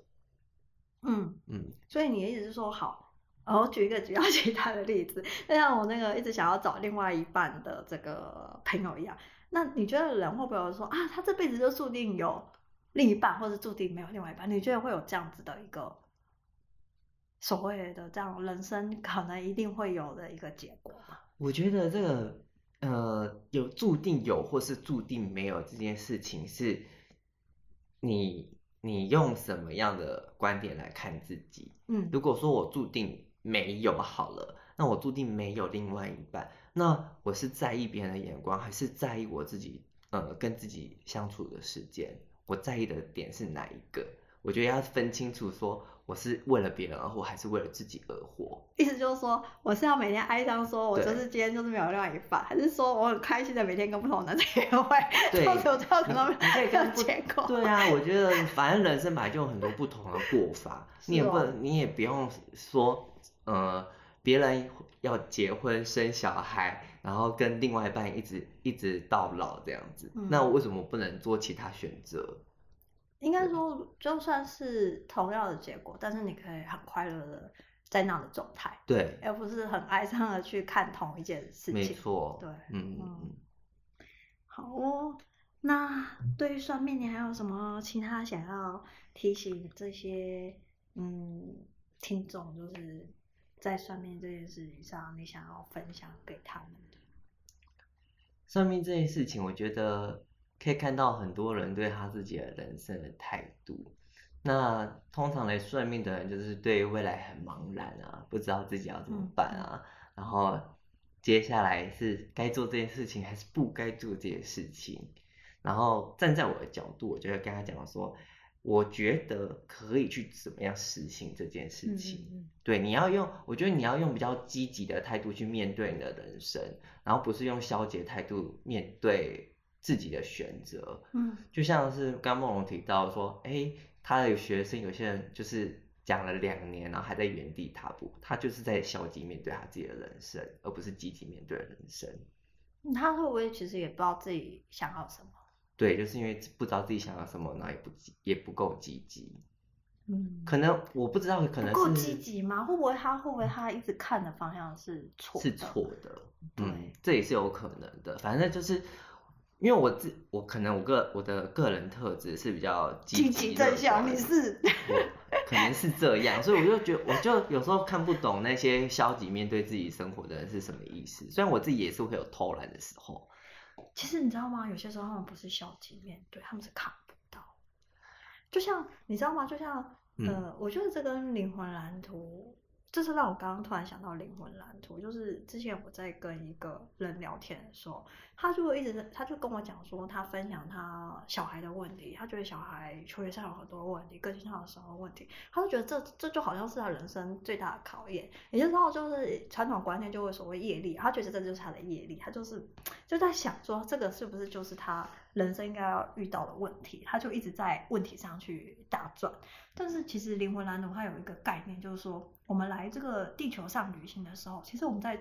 [SPEAKER 1] 嗯
[SPEAKER 2] 嗯，
[SPEAKER 1] 所以你的意思是说好，然后举一个比较 (laughs) 其他的例子，就像我那个一直想要找另外一半的这个朋友一样，那你觉得人会不会说啊，他这辈子就注定有另一半，或者注定没有另外一半？你觉得会有这样子的一个？所谓的这样人生可能一定会有的一个结果吗。
[SPEAKER 2] 我觉得这个呃，有注定有或是注定没有这件事情，是你你用什么样的观点来看自己？
[SPEAKER 1] 嗯，
[SPEAKER 2] 如果说我注定没有好了，那我注定没有另外一半，那我是在意别人的眼光，还是在意我自己呃跟自己相处的时间？我在意的点是哪一个？我觉得要分清楚说。我是为了别人而活，还是为了自己而活？
[SPEAKER 1] 意思就是说，我是要每天哀伤，说我就是今天就是没有另外一半，还是说我很开心的每天跟不同的男生约会？
[SPEAKER 2] 对，
[SPEAKER 1] 有这样可能
[SPEAKER 2] 你可以跟
[SPEAKER 1] 结果。
[SPEAKER 2] 对啊，我觉得反正人生本来就有很多不同的过法，(laughs) 你也不能，你也不用说，呃，别人要结婚生小孩，然后跟另外一半一直一直到老这样子，嗯、那我为什么不能做其他选择？
[SPEAKER 1] 应该说，就算是同样的结果，但是你可以很快乐的在那样的状态，
[SPEAKER 2] 对，
[SPEAKER 1] 而不是很哀伤的去看同一件事情。
[SPEAKER 2] 没错，
[SPEAKER 1] 对，
[SPEAKER 2] 嗯嗯。
[SPEAKER 1] 好哦，那对于算命，你还有什么其他想要提醒这些嗯听众，就是在算命这件事情上，你想要分享给他们的？
[SPEAKER 2] 算命这件事情，我觉得。可以看到很多人对他自己的人生的态度。那通常来算命的人，就是对未来很茫然啊，不知道自己要怎么办啊。嗯、然后接下来是该做这件事情，还是不该做这件事情。然后站在我的角度，我就会跟他讲说，我觉得可以去怎么样实行这件事情。嗯嗯对，你要用，我觉得你要用比较积极的态度去面对你的人生，然后不是用消极的态度面对。自己的选择，嗯，就像是刚梦龙提到说，哎、欸，他的学生有些人就是讲了两年，然后还在原地踏步，他就是在消极面对他自己的人生，而不是积极面对人生。
[SPEAKER 1] 他会不会其实也不知道自己想要什么？
[SPEAKER 2] 对，就是因为不知道自己想要什么，然后也不也不够积极。
[SPEAKER 1] 嗯，
[SPEAKER 2] 可能我不知道，可能
[SPEAKER 1] 够积极吗？会不会他会不会他一直看的方向是错？
[SPEAKER 2] 是错的，
[SPEAKER 1] 对
[SPEAKER 2] 嗯，这也是有可能的。反正就是。因为我自我可能我个我的个人特质是比较积极
[SPEAKER 1] 正向，你是
[SPEAKER 2] 可能是这样，所以我就觉得我就有时候看不懂那些消极面对自己生活的人是什么意思。虽然我自己也是会有偷懒的时候，
[SPEAKER 1] 其实你知道吗？有些时候他们不是消极面对，他们是看不到。就像你知道吗？就像呃，嗯、我觉得这跟灵魂蓝图。这是让我刚刚突然想到灵魂蓝图，就是之前我在跟一个人聊天的时候，他就一直他就跟我讲说，他分享他小孩的问题，他觉得小孩求学上有很多问题，个性上有什么问题，他就觉得这这就好像是他人生最大的考验。也就是说，就是传统观念就会所谓业力，他觉得这就是他的业力，他就是就在想说，这个是不是就是他人生应该要遇到的问题？他就一直在问题上去打转。但是其实灵魂蓝图它有一个概念，就是说。我们来这个地球上旅行的时候，其实我们在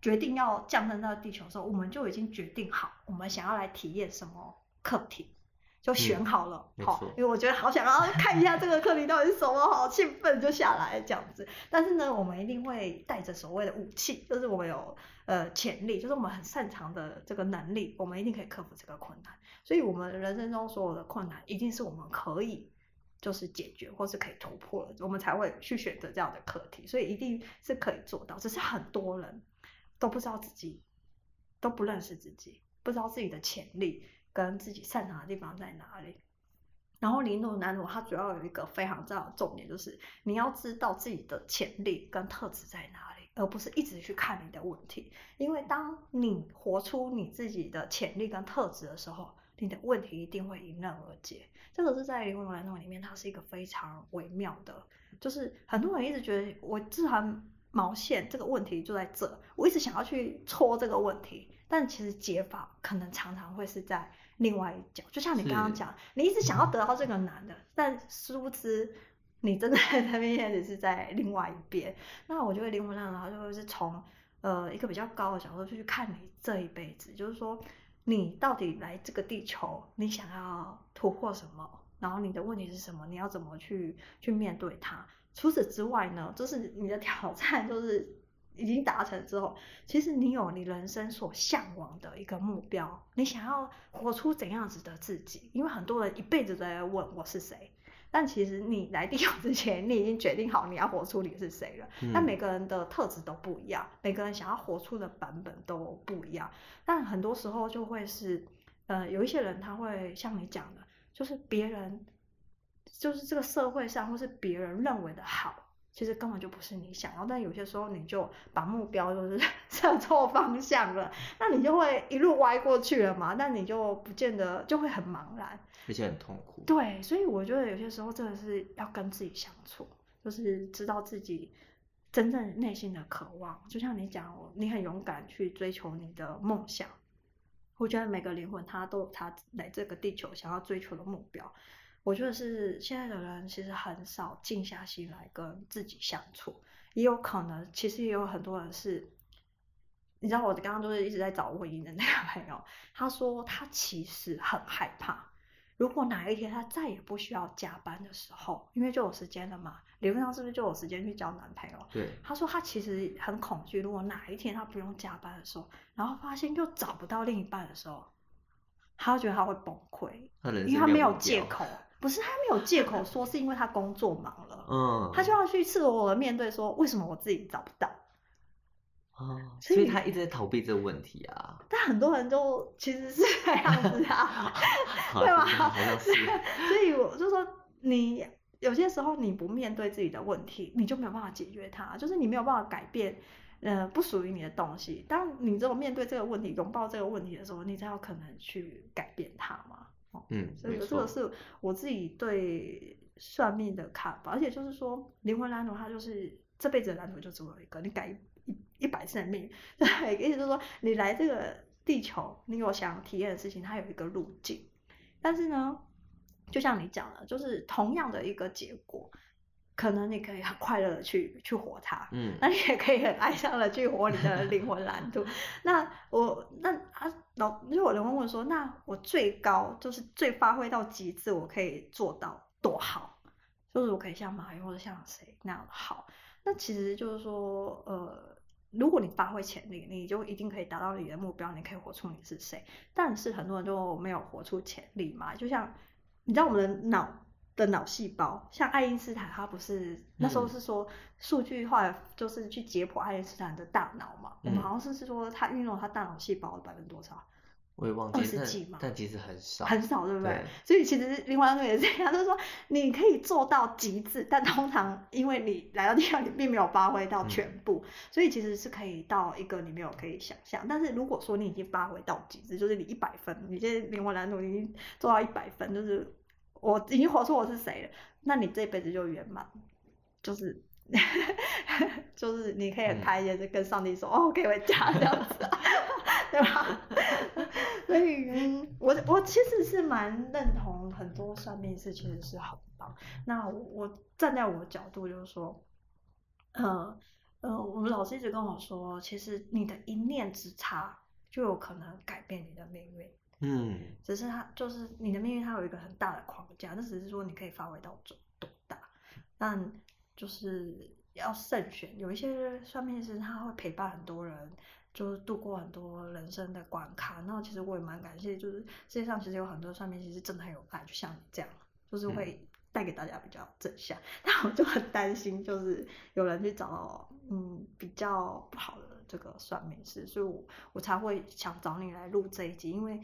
[SPEAKER 1] 决定要降生到地球的时候，我们就已经决定好我们想要来体验什么课题，就选好了。好、嗯，因为我觉得好想要 (laughs) 看一下这个课题到底是什么，好兴奋就下来这样子。但是呢，我们一定会带着所谓的武器，就是我们有呃潜力，就是我们很擅长的这个能力，我们一定可以克服这个困难。所以，我们人生中所有的困难，一定是我们可以。就是解决或是可以突破了，我们才会去选择这样的课题，所以一定是可以做到。只是很多人都不知道自己，都不认识自己，不知道自己的潜力跟自己擅长的地方在哪里。然后灵魂蓝图它主要有一个非常重要的重点，就是你要知道自己的潜力跟特质在哪里，而不是一直去看你的问题。因为当你活出你自己的潜力跟特质的时候，你的问题一定会迎刃而解。这个是在灵魂蓝图里面，它是一个非常微妙的，就是很多人一直觉得我自然毛线这个问题就在这，我一直想要去戳这个问题，但其实解法可能常常会是在另外一角。就像你刚刚讲，你一直想要得到这个男的，但殊不知你真的 (laughs) 在那边，只是在另外一边。那我觉得灵魂上的话，就会是从呃一个比较高的角度去看你这一辈子，就是说你到底来这个地球，你想要突破什么，然后你的问题是什么，你要怎么去去面对它。除此之外呢，就是你的挑战，就是已经达成之后，其实你有你人生所向往的一个目标，你想要活出怎样子的自己？因为很多人一辈子都在问我是谁，但其实你来地球之前，你已经决定好你要活出你是谁了。那每个人的特质都不一样，每个人想要活出的版本都不一样。但很多时候就会是，呃，有一些人他会像你讲的，就是别人。就是这个社会上或是别人认为的好，其实根本就不是你想要。但有些时候你就把目标就是 (laughs) 设错方向了，那你就会一路歪过去了嘛。那你就不见得就会很茫然，
[SPEAKER 2] 而且很痛苦。
[SPEAKER 1] 对，所以我觉得有些时候真的是要跟自己相处，就是知道自己真正内心的渴望。就像你讲，你很勇敢去追求你的梦想。我觉得每个灵魂他都有他来这个地球想要追求的目标。我觉得是现在的人其实很少静下心来跟自己相处，也有可能其实也有很多人是，你知道我刚刚就是一直在找婚姻的那个朋友，他说他其实很害怕，如果哪一天他再也不需要加班的时候，因为就有时间了嘛，理论上是不是就有时间去交男朋友？
[SPEAKER 2] 对。
[SPEAKER 1] 他说他其实很恐惧，如果哪一天他不用加班的时候，然后发现又找不到另一半的时候，他觉得他会崩溃，因为他没有借口。不是他没有借口说是因为他工作忙了，嗯，他就要去赤裸裸的面对说，为什么我自己找不到？
[SPEAKER 2] 哦，所以他一直在逃避这个问题啊。
[SPEAKER 1] 但很多人都其实是这样子啊，(laughs) 对吧？好像是。(laughs) 所以我就说，你有些时候你不面对自己的问题，你就没有办法解决它，就是你没有办法改变，呃，不属于你的东西。当你这种面对这个问题、拥抱这个问题的时候，你才有可能去改变它嘛。
[SPEAKER 2] 嗯，
[SPEAKER 1] 所以这个是我自己对算命的看法，而且就是说灵魂蓝图它就是这辈子的蓝图就只有一个，你改一一百次的命，(laughs) 对，意思就是说你来这个地球，你有想体验的事情，它有一个路径，但是呢，就像你讲的，就是同样的一个结果。可能你可以很快乐的去去活它，嗯，(laughs) 那你也可以很哀伤的去活你的灵魂蓝图。(laughs) 那我那啊老，因为我灵魂问说，那我最高就是最发挥到极致，我可以做到多好？就是我可以像马云或者像谁那样好？那其实就是说，呃，如果你发挥潜力，你就一定可以达到你的目标，你可以活出你是谁。但是很多人就没有活出潜力嘛，就像你知道我们的脑。的脑细胞，像爱因斯坦，他不是那时候是说数据化，就是去解剖爱因斯坦的大脑嘛。嗯、我们好像是是说他运用他大脑细胞的百分之多少？
[SPEAKER 2] 我也忘记了。
[SPEAKER 1] 二十几嘛。
[SPEAKER 2] 但其实很少。
[SPEAKER 1] 很少，对不对？
[SPEAKER 2] 对。
[SPEAKER 1] 所以其实灵魂也是这样，就是说你可以做到极致，但通常因为你来到地方，你并没有发挥到全部，嗯、所以其实是可以到一个你没有可以想象。但是如果说你已经发挥到极致，就是你一百分，你现在灵魂蓝图已经做到一百分，就是。我已经活出我是谁了，那你这辈子就圆满，就是 (laughs) 就是你可以开一些跟上帝说，嗯、哦，给我家这样子，(laughs) 对吧？(laughs) 所以，嗯，我我其实是蛮认同很多算命师其实是很棒。那我，我站在我的角度就是说，呃呃，我们老师一直跟我说，其实你的一念之差就有可能改变你的命运。
[SPEAKER 2] 嗯，
[SPEAKER 1] 只是它就是你的命运，它有一个很大的框架，那只是说你可以发挥到多多大，但就是要慎选。有一些算命师他会陪伴很多人，就是度过很多人生的关卡。那其实我也蛮感谢，就是世界上其实有很多算命师是真的很有爱，就像你这样，就是会带给大家比较正向。嗯、(laughs) 但我就很担心，就是有人去找到嗯比较不好的这个算命师，所以我我才会想找你来录这一集，因为。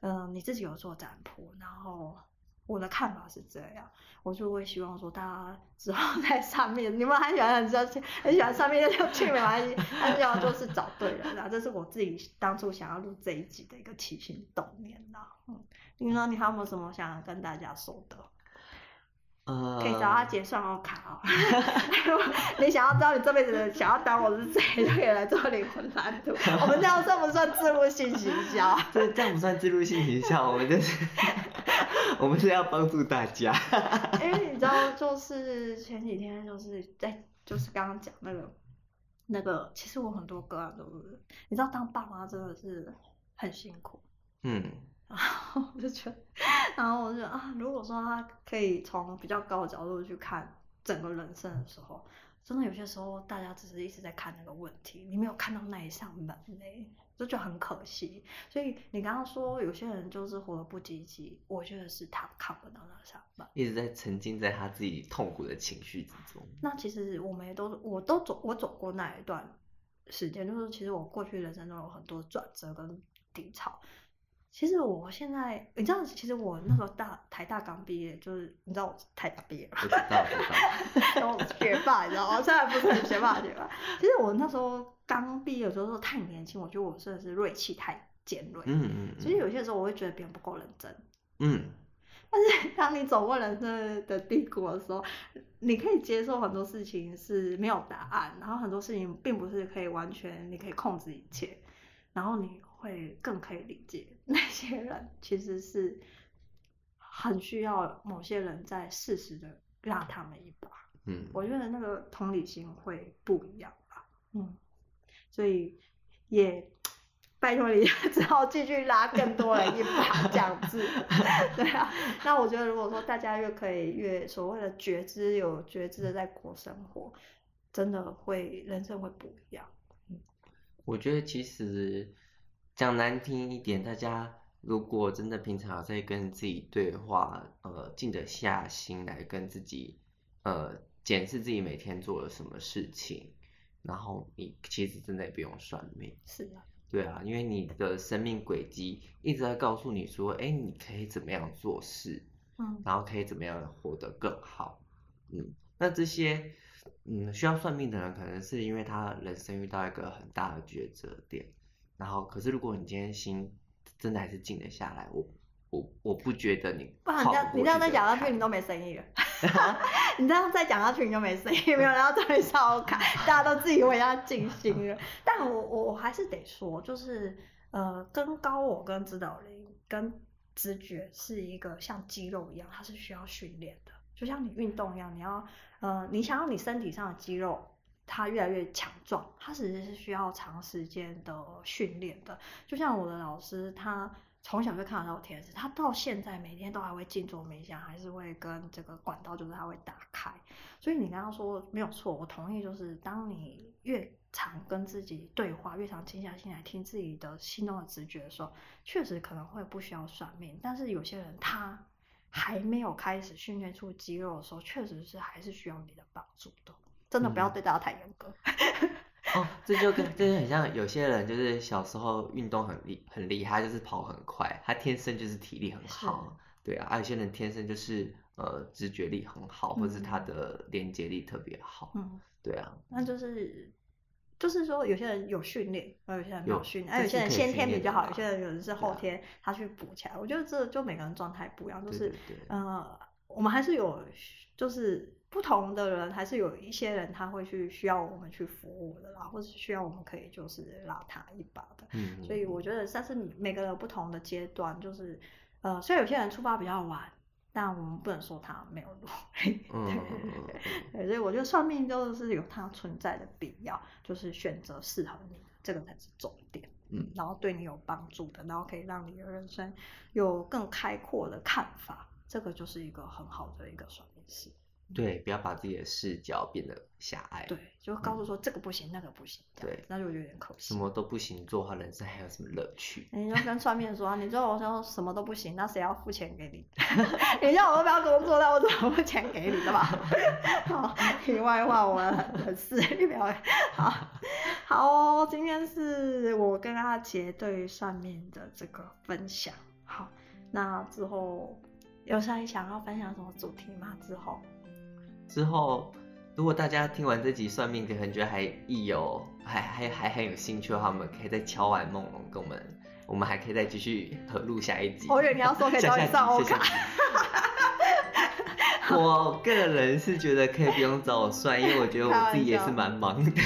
[SPEAKER 1] 嗯、你自己有做展铺，然后我的看法是这样，我就会希望说大家之后 (laughs) 在上面，你们很喜欢很喜欢很喜欢上面就去没关系，但是要就是找对人啦，这是我自己当初想要录这一集的一个起心动念啦。嗯，你说你还有没有什么想跟大家说的？
[SPEAKER 2] 呃，
[SPEAKER 1] 可以找他结算哦卡哦。(laughs) 你想要知道你这辈子想要当我是谁，就可以来做灵魂蓝图。(laughs) 我们这样算不算自入性行销？
[SPEAKER 2] 这这样不算自入性行销，我们就是 (laughs) 我们是要帮助大家。
[SPEAKER 1] 因为你知道，就是前几天就是在就是刚刚讲那个那个，其实我很多个案都是，你知道当爸妈真的是很辛苦。嗯。然后我就觉得，然后我就啊，如果说他可以从比较高的角度去看整个人生的时候，真的有些时候大家只是一直在看那个问题，你没有看到那一扇门嘞。这就很可惜，所以你刚刚说有些人就是活得不积极，我觉得是他看不到那扇门，
[SPEAKER 2] 一直在沉浸在他自己痛苦的情绪之中。
[SPEAKER 1] 那其实我们也都，我都走，我走过那一段时间，就是其实我过去人生中有很多转折跟低潮。其实我现在，你知道，其实我那时候大台大刚毕业，就是你知道我台大毕业吗？
[SPEAKER 2] 我知道，我知道。(laughs)
[SPEAKER 1] 然后学霸，你知道吗？现在不是学霸学霸。其实我那时候刚毕业的时候太年轻，我觉得我真的是锐气太尖锐。嗯嗯。其实有些时候我会觉得别人不够认真。嗯。(laughs) 但是当你走过人生的低谷的时候，你可以接受很多事情是没有答案，然后很多事情并不是可以完全你可以控制一切，然后你。会更可以理解那些人，其实是很需要某些人在适时的拉他们一把。嗯，我觉得那个同理心会不一样吧。嗯，所以也拜托你 (laughs) 只好继续拉更多人一把这样子。(laughs) 对啊，那我觉得如果说大家越可以越所谓的觉知，有觉知的在过生活，真的会人生会不一样。嗯，
[SPEAKER 2] 我觉得其实。讲难听一点，大家如果真的平常在跟自己对话，呃，静得下心来跟自己，呃，检视自己每天做了什么事情，然后你其实真的也不用算命。
[SPEAKER 1] 是啊。
[SPEAKER 2] 对啊，因为你的生命轨迹一直在告诉你说，哎，你可以怎么样做事，嗯，然后可以怎么样活得更好，嗯，那这些，嗯，需要算命的人，可能是因为他人生遇到一个很大的抉择点。然后，可是如果你今天心真的还是静得下来，我我我不觉得你不然你这样
[SPEAKER 1] 你这样再讲下去，你都没生意了。(laughs) 你这样再讲下去，你就没生意，没有人要找你烧卡，大家都自以为要静心了。但我我还是得说，就是呃，跟高我跟指导灵跟直觉是一个像肌肉一样，它是需要训练的，就像你运动一样，你要呃，你想要你身体上的肌肉。他越来越强壮，他其实是需要长时间的训练的。就像我的老师，他从小就看得到天使，他到现在每天都还会静坐冥想，还是会跟这个管道，就是他会打开。所以你刚刚说没有错，我同意，就是当你越常跟自己对话，越常静下心来听自己的心中的直觉的时候，确实可能会不需要算命。但是有些人他还没有开始训练出肌肉的时候，确实是还是需要你的帮助的。真的不要对大家太严格。
[SPEAKER 2] 嗯。哦，这就跟 (laughs) 这就很像有些人就是小时候运动很厉很厉害，就是跑很快，他天生就是体力很好。对啊，还有些人天生就是呃直觉力很好，或者是他的连接力特别好。嗯，对啊。
[SPEAKER 1] 那就是就是说有些人有训练，而有些人没有训练，而有些人先天比较好，有些人有的是后天他去补起来。我觉得这就每个人状态不一样，就是呃我们还是有就是。不同的人还是有一些人他会去需要我们去服务的啦，或是需要我们可以就是拉他一把的。嗯，所以我觉得，但是每个人不同的阶段，就是呃，虽然有些人出发比较晚，但我们不能说他没有努力。(laughs) 嗯，对，所以我觉得算命就是有它存在的必要，就是选择适合你，这个才是重点。嗯，然后对你有帮助的，然后可以让你的人生有更开阔的看法，这个就是一个很好的一个算命师。
[SPEAKER 2] 对，不要把自己的视角变得狭隘。
[SPEAKER 1] 对，就告诉说这个不行，嗯、那个不行。对，那就有点可惜。
[SPEAKER 2] 什么都不行做的话，人生还有什么乐趣？
[SPEAKER 1] 你就跟算命说，你说我说什么都不行，那谁要付钱给你？(laughs) 你叫我都不要工作，那我怎么付钱给你的吧？(laughs) 好，题外话，我很私欲表演。好，好、哦，今天是我跟阿杰对于算命的这个分享。好，那之后有谁想要分享什么主题吗？之后？
[SPEAKER 2] 之后，如果大家听完这集算命，可能觉得还意有还还还很有兴趣的话，我们可以再敲完梦龙跟我们，我们还可以再继续合录下一集。
[SPEAKER 1] 我以为你要说可以 (laughs) 找你上欧卡。(laughs)
[SPEAKER 2] 我个人是觉得可以不用找我算，因为我觉得我自己也是蛮忙的。(laughs)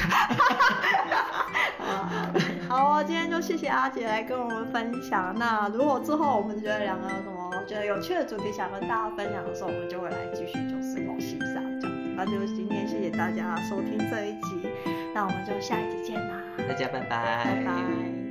[SPEAKER 1] 好，好，今天就谢谢阿杰来跟我们分享。那如果之后我们觉得两个有什么觉得有趣的主题想跟大家分享的时候，我们就会来继续就是东西上这样子。那就今天谢谢大家收听这一集，那我们就下一集见啦，
[SPEAKER 2] 大家拜拜，
[SPEAKER 1] 拜拜。